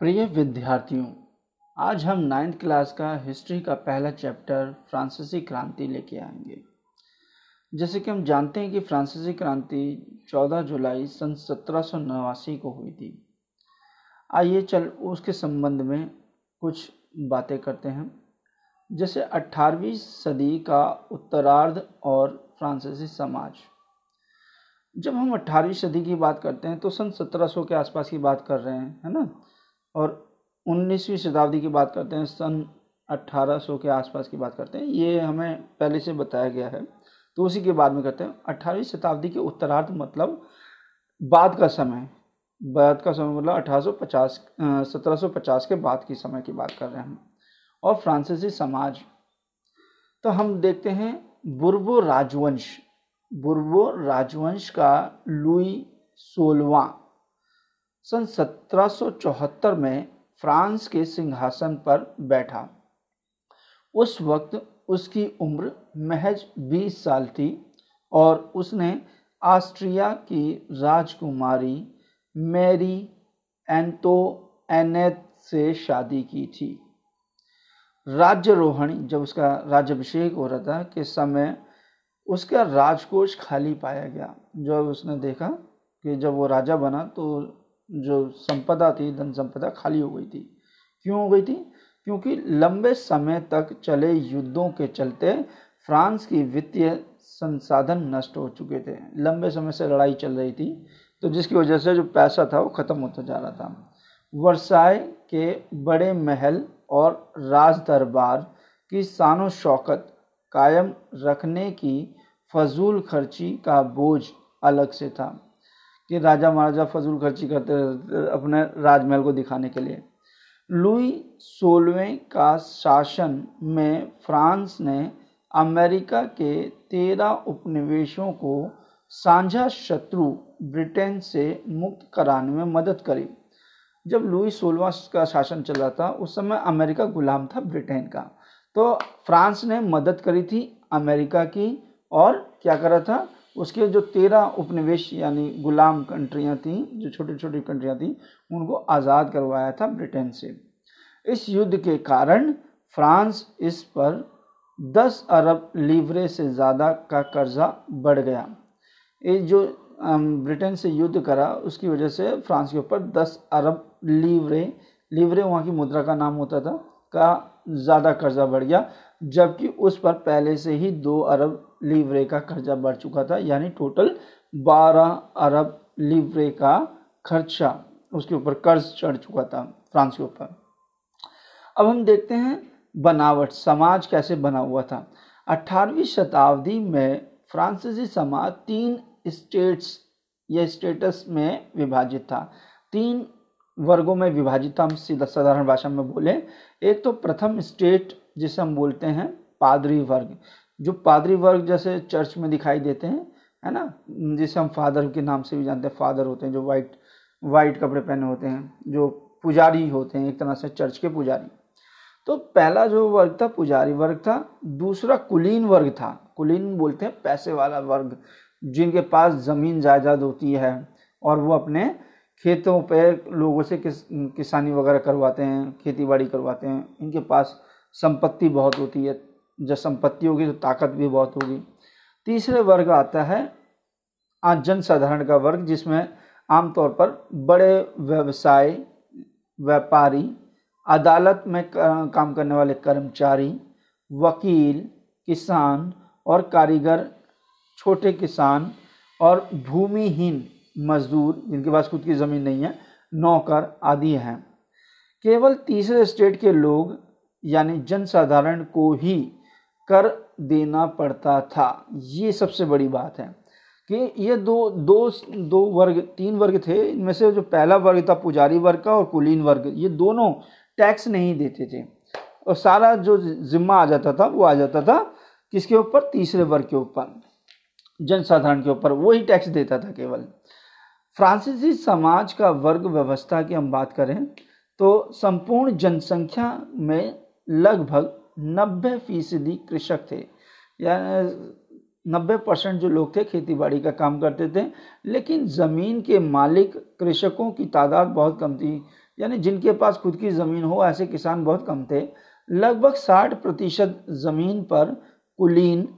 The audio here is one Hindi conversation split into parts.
प्रिय विद्यार्थियों, आज हम नाइन्थ क्लास का हिस्ट्री का पहला चैप्टर फ्रांसीसी क्रांति लेके आएँगे। जैसे कि हम जानते हैं कि फ्रांसीसी क्रांति 14 जुलाई सन सत्रह सौ नवासी को हुई थी। आइए चल उसके संबंध में कुछ बातें करते हैं। जैसे 18वीं सदी का उत्तरार्ध और फ्रांसीसी समाज। जब हम 18वीं सदी की बात करते हैं तो सन 1700 के आसपास की बात कर रहे हैं, है ना? और 19वीं शताब्दी की बात करते हैं, सन 1800 के आसपास की बात करते हैं। ये हमें पहले से बताया गया है। तो उसी के बाद में करते हैं। अठारहवीं शताब्दी के उत्तरार्ध मतलब बाद का समय। बाद का समय मतलब अठारह सौ पचास सत्रह सौ पचास के बाद के समय की बात कर रहे हैं और फ्रांसीसी समाज। तो हम देखते हैं बुर्बो राजवंश। बुर्बो राजवंश का लुई सोलवा। सन 1774 में फ्रांस के सिंहासन पर बैठा। उस वक्त उसकी उम्र महज 20 साल थी और उसने ऑस्ट्रिया की राजकुमारी मैरी एंतो एनेत से शादी की थी। राज्यरोहणी, जब उसका राज्यभिषेक हो रहा था के समय उसका राजकोष खाली पाया गया। जब उसने देखा कि जब वो राजा बना तो जो संपदा थी, धन संपदा खाली हो गई थी। क्यों हो गई थी? क्योंकि लंबे समय तक चले युद्धों के चलते फ्रांस की वित्तीय संसाधन नष्ट हो चुके थे। लंबे समय से लड़ाई चल रही थी तो जिसकी वजह से जो पैसा था वो ख़त्म होता जा रहा था। वर्साय के बड़े महल और राज दरबार की शान शौकत कायम रखने की फजूल खर्ची का बोझ अलग से था। कि राजा महाराजा फजूल खर्ची करते रहते अपने राजमहल को दिखाने के लिए। लुई सोलवें का शासन में फ्रांस ने अमेरिका के तेरह उपनिवेशों को साझा शत्रु ब्रिटेन से मुक्त कराने में मदद करी। जब लुई सोलवा का शासन चल रहा था, उस समय अमेरिका गुलाम था ब्रिटेन का। तो फ्रांस ने मदद करी थी अमेरिका की, और क्या करा था? उसके जो तेरह उपनिवेश, यानी गुलाम कंट्रियाँ थीं, जो छोटी छोटी कंट्रियाँ थीं, उनको आज़ाद करवाया था ब्रिटेन से। इस युद्ध के कारण फ्रांस इस पर 10 अरब लीवरे से ज़्यादा का कर्जा बढ़ गया। ये जो ब्रिटेन से युद्ध करा, उसकी वजह से फ्रांस के ऊपर 10 अरब लीवरे लीवरे वहाँ की मुद्रा का नाम होता था, का ज़्यादा कर्जा बढ़ गया। जबकि उस पर पहले से ही दो अरब लीवरे का खर्चा बढ़ चुका था, यानी टोटल बारह अरब लीवरे का खर्चा उसके ऊपर कर्ज चढ़ चुका था फ्रांस के ऊपर। अब हम देखते हैं बनावट, समाज कैसे बना हुआ था। 18वीं शताब्दी में फ्रांसीसी समाज तीन स्टेट्स, या स्टेटस में विभाजित था। तीन वर्गों में विभाजित था, हम सीधा साधारण भाषा में बोले। एक तो प्रथम स्टेट जिसे हम बोलते हैं पादरी वर्ग। जो पादरी वर्ग जैसे चर्च में दिखाई देते हैं, है ना? जिसे हम फादर के नाम से भी जानते हैं, फादर होते हैं, जो वाइट वाइट कपड़े पहने होते हैं, जो पुजारी होते हैं, एक तरह से चर्च के पुजारी। तो पहला जो वर्ग था, पुजारी वर्ग था, दूसरा कुलीन वर्ग था। कुलीन बोलते हैं पैसे वाला वर्ग, जिनके पास ज़मीन जायदाद होती है और वो अपने खेतों पे लोगों से किस, किसानी वगैरह करवाते हैं, खेती बाड़ी करवाते हैं। इनके पास संपत्ति बहुत होती है। जब संपत्ति होगी तो ताकत भी बहुत होगी। तीसरे वर्ग आता है, आज जनसाधारण का वर्ग, जिसमें आमतौर पर बड़े व्यवसाय, व्यापारी, अदालत में काम करने वाले कर्मचारी, वकील, किसान और कारीगर, छोटे किसान और भूमिहीन मजदूर, जिनके पास खुद की ज़मीन नहीं है, नौकर आदि हैं। केवल तीसरे स्टेट के लोग यानी जनसाधारण को ही कर देना पड़ता था। ये सबसे बड़ी बात है कि ये दो दो दो वर्ग, तीन वर्ग थे। इनमें से जो पहला वर्ग था, पुजारी वर्ग का और कुलीन वर्ग, ये दोनों टैक्स नहीं देते थे। और सारा जो जिम्मा आ जाता था, वो आ जाता था किसके ऊपर? तीसरे वर्ग के ऊपर, जनसाधारण के ऊपर। वही टैक्स देता था केवल। फ्रांसीसी समाज का वर्ग व्यवस्था की हम बात करें तो संपूर्ण जनसंख्या में लगभग नब्बे फ़ीसदी कृषक थे। यानी नब्बे परसेंट जो लोग थे खेती बाड़ी का काम करते थे, लेकिन ज़मीन के मालिक कृषकों की तादाद बहुत कम थी। यानी जिनके पास खुद की ज़मीन हो, ऐसे किसान बहुत कम थे। लगभग 60 प्रतिशत ज़मीन पर कुलीन,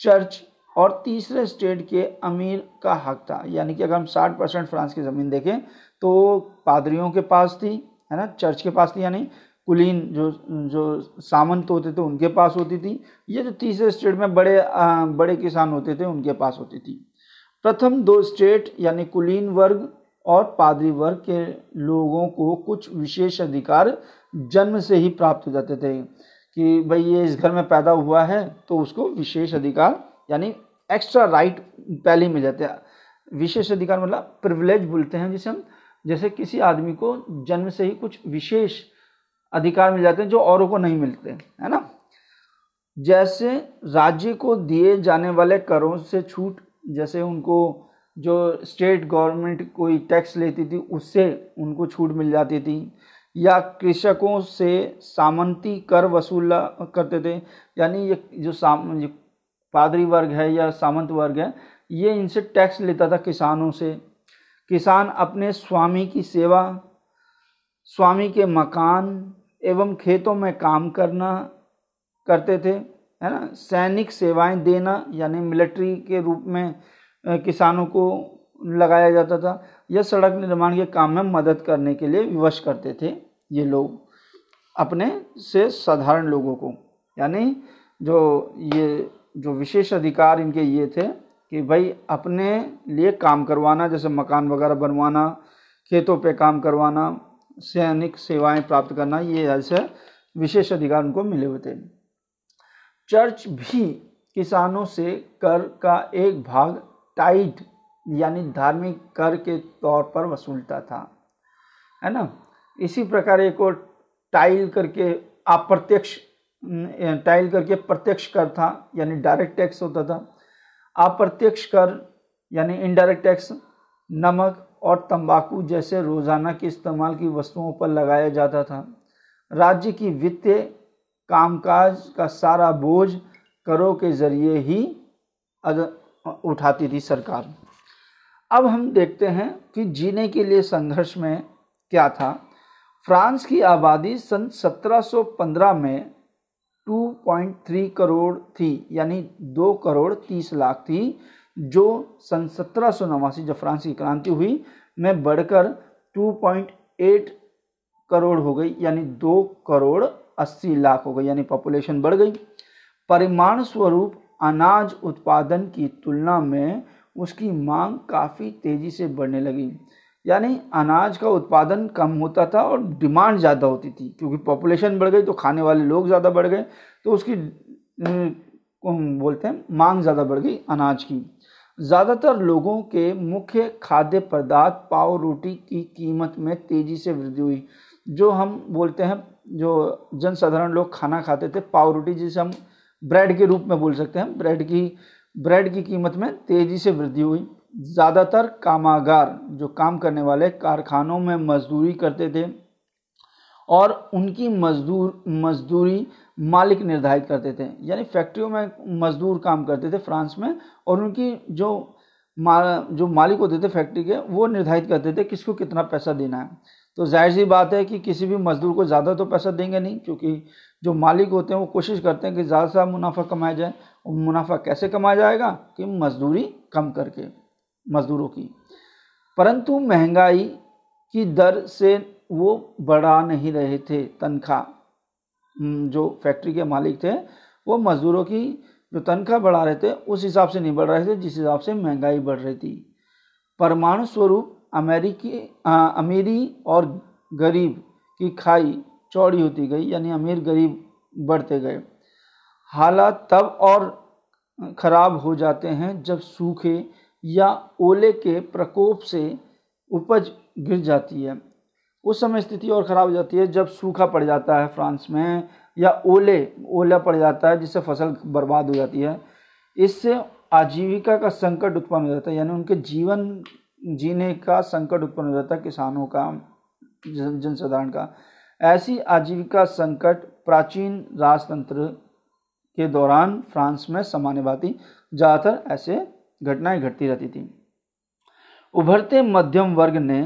चर्च और तीसरे स्टेट के अमीर का हक था। यानी कि अगर हम 60 परसेंट फ्रांस की ज़मीन देखें तो पादरियों के पास थी, है ना? चर्च के पास थी, यानी कुलीन जो जो सामंत होते थे उनके पास होती थी। ये जो तीसरे स्टेट में बड़े आ, बड़े किसान होते थे उनके पास होती थी। प्रथम दो स्टेट यानी कुलीन वर्ग और पादरी वर्ग के लोगों को कुछ विशेष अधिकार जन्म से ही प्राप्त हो जाते थे कि भाई ये इस घर में पैदा हुआ है तो उसको विशेष अधिकार यानी एक्स्ट्रा राइट पहले मिल जाते हैं। विशेष अधिकार मतलब प्रिविलेज बोलते हैं जिसे हम जैसे किसी आदमी को जन्म से ही कुछ विशेष अधिकार मिल जाते हैं जो औरों को नहीं मिलते, है ना? जैसे राज्य को दिए जाने वाले करों से छूट, जैसे उनको जो स्टेट गवर्नमेंट कोई टैक्स लेती थी, उससे उनको छूट मिल जाती थी, या कृषकों से सामंती कर वसूला करते थे, यानी ये जो साम पादरी वर्ग है या सामंत वर्ग है, ये इनसे टैक्स लेता था किसानों से। किसान अपने स्वामी की सेवा, स्वामी के मकान एवं खेतों में काम करना करते थे, है ना? सैनिक सेवाएँ देना, यानी मिलिट्री के रूप में किसानों को लगाया जाता था, या सड़क निर्माण के काम में मदद करने के लिए विवश करते थे ये लोग अपने से साधारण लोगों को। यानी जो ये, जो विशेष अधिकार इनके ये थे कि भाई अपने लिए काम करवाना, जैसे मकान वगैरह बनवाना, खेतों पे काम करवाना सैनिक सेवाएँ प्राप्त करना, ये ऐसे विशेष अधिकार उनको मिले हुए थे चर्च भी किसानों से कर का एक भाग टाइट, यानी धार्मिक कर के तौर पर वसूलता था। है ना? इसी प्रकार एक और टाइल करके अप्रत्यक्ष टाइल करके प्रत्यक्ष कर था, यानी डायरेक्ट टैक्स होता था। अप्रत्यक्ष कर, यानी इनडायरेक्ट टैक्स, नमक और तंबाकू जैसे रोज़ाना के इस्तेमाल की वस्तुओं पर लगाया जाता था। राज्य की वित्तीय कामकाज का सारा बोझ करों के ज़रिए ही उठाती थी सरकार। अब हम देखते हैं कि जीने के लिए संघर्ष में क्या था। फ्रांस की आबादी सन 1715 में 2.3 करोड़ थी, यानी दो करोड़ तीस लाख थी। जो सन सत्रह सौ नवासी जब फ्रांस की क्रांति हुई, में बढ़कर 2.8 करोड़ हो गई, यानी दो करोड़ अस्सी लाख हो गई, यानी पॉपुलेशन बढ़ गई। परिमाण स्वरूप अनाज उत्पादन की तुलना में उसकी मांग काफ़ी तेज़ी से बढ़ने लगी। यानी अनाज का उत्पादन कम होता था और डिमांड ज़्यादा होती थी, क्योंकि पॉपुलेशन बढ़ गई तो खाने वाले लोग ज़्यादा बढ़ गए तो उसकी बोलते हैं, मांग ज़्यादा बढ़ गई अनाज की। ज़्यादातर लोगों के मुख्य खाद्य पदार्थ पाव रोटी की कीमत में तेज़ी से वृद्धि हुई। जो हम बोलते हैं, जो जनसाधारण लोग खाना खाते थे, पाव रोटी जिसे हम ब्रेड के रूप में बोल सकते हैं, ब्रेड की ब्रेड की कीमत में तेज़ी से वृद्धि हुई। ज़्यादातर कामागार, जो काम करने वाले कारखानों में मजदूरी करते थे और उनकी मजदूर, मजदूरी मालिक निर्धारित करते थे। यानी फैक्ट्रियों में मजदूर काम करते थे फ्रांस में और उनकी जो मा, जो मालिक होते थे फैक्ट्री के, वो निर्धारित करते थे किसको कितना पैसा देना है। तो ज़ाहिर सी बात है कि किसी भी मजदूर को ज़्यादा तो पैसा देंगे नहीं, क्योंकि जो मालिक होते हैं वो कोशिश करते हैं कि ज़्यादा से ज़्यादा मुनाफा कमाया जाए और मुनाफा कैसे कमाया जाएगा कि मजदूरी कम करके, मजदूरों की। परंतु महँगाई की दर से वो बढ़ा नहीं रहे थे तनख्वाह। जो फैक्ट्री के मालिक थे, वो मजदूरों की जो तनख्वाह बढ़ा रहे थे, उस हिसाब से नहीं बढ़ रहे थे, जिस हिसाब से महँगाई बढ़ रही थी। परमाणु स्वरूप अमेरिकी अमीरी और गरीब की खाई चौड़ी होती गई, यानी अमीर गरीब बढ़ते गए। हालात तब और ख़राब हो जाते हैं जब सूखे या ओले के प्रकोप से उपज गिर जाती है। उस समय स्थिति और ख़राब हो जाती है जब सूखा पड़ जाता है फ्रांस में या ओले, ओला पड़ जाता है, जिससे फ़सल बर्बाद हो जाती है। इससे आजीविका का संकट उत्पन्न हो जाता है, यानी उनके जीवन जीने का संकट उत्पन्न हो जाता है किसानों का जनसाधारण का। ऐसी आजीविका संकट प्राचीन राजतंत्र के दौरान फ्रांस में सामान्य बाती ज़्यादातर ऐसे घटनाएँ घटती रहती थी। उभरते मध्यम वर्ग ने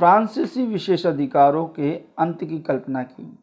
फ्रांसीसी विशेषाधिकारों के अंत की कल्पना की।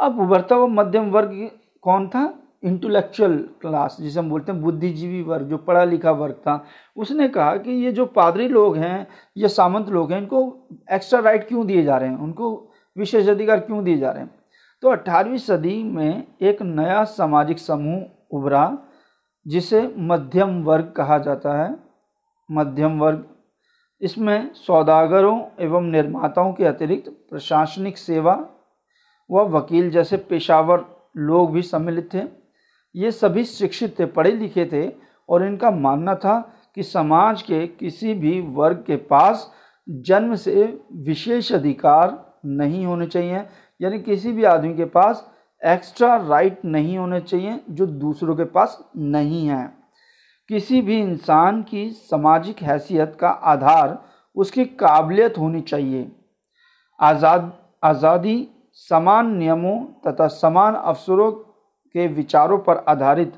अब उभरता हुआ मध्यम वर्ग कौन था? इंटेलेक्चुअल क्लास जिसे हम बोलते हैं बुद्धिजीवी वर्ग, जो पढ़ा लिखा वर्ग था। उसने कहा कि ये जो पादरी लोग हैं, ये सामंत लोग हैं, इनको एक्स्ट्रा राइट क्यों दिए जा रहे हैं? उनको विशेष अधिकार क्यों दिए जा रहे हैं? तो 18वीं सदी में एक नया सामाजिक समूह उभरा, जिसे मध्यम वर्ग कहा जाता है। मध्यम वर्ग इसमें सौदागरों एवं निर्माताओं के अतिरिक्त प्रशासनिक सेवा व वकील जैसे पेशावर लोग भी सम्मिलित थे। ये सभी शिक्षित थे, पढ़े लिखे थे और इनका मानना था कि समाज के किसी भी वर्ग के पास जन्म से विशेष अधिकार नहीं होने चाहिए, यानी किसी भी आदमी के पास एक्स्ट्रा राइट नहीं होने चाहिए जो दूसरों के पास नहीं है। किसी भी इंसान की सामाजिक हैसियत का आधार उसकी काबिलियत होनी चाहिए। आज़ाद, आज़ादी समान नियमों तथा समान अवसरों के विचारों पर आधारित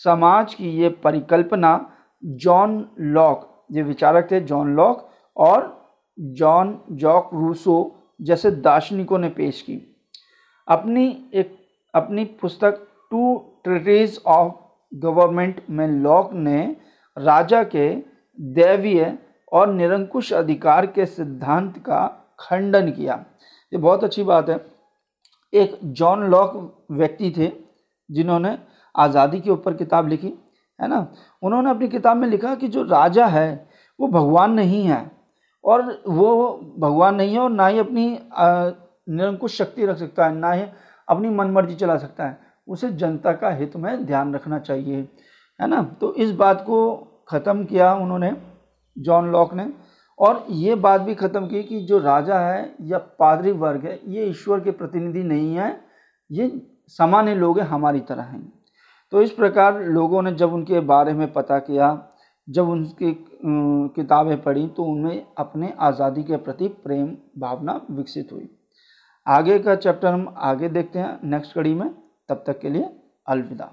समाज की ये परिकल्पना जॉन लॉक, ये विचारक थे जॉन लॉक और जॉन जॉक रूसो जैसे दार्शनिकों ने पेश की। अपनी एक, अपनी पुस्तक टू ट्रिटीज ऑफ़ गवर्नमेंट में लॉक ने राजा के दैवीय और निरंकुश अधिकार के सिद्धांत का खंडन किया। ये बहुत अच्छी बात है। एक जॉन लॉक व्यक्ति थे, जिन्होंने आज़ादी के ऊपर किताब लिखी, है ना? उन्होंने अपनी किताब में लिखा कि जो राजा है, वो भगवान नहीं है। और वो भगवान नहीं है और ना ही अपनी निरंकुश शक्ति रख सकता है, ना ही अपनी मनमर्जी चला सकता है। उसे जनता का हित में ध्यान रखना चाहिए, है ना? तो इस बात को ख़त्म किया उन्होंने, जॉन लॉक ने, और ये बात भी ख़त्म की कि जो राजा है या पादरी वर्ग है, ये ईश्वर के प्रतिनिधि नहीं है, ये सामान्य लोग हैं, हमारी तरह हैं। तो इस प्रकार लोगों ने जब उनके बारे में पता किया, जब उनकी किताबें पढ़ी तो उनमें अपने आज़ादी के प्रति प्रेम भावना विकसित हुई। आगे का चैप्टर हम आगे देखते हैं, नेक्स्ट कड़ी में। तब तक के लिए अलविदा।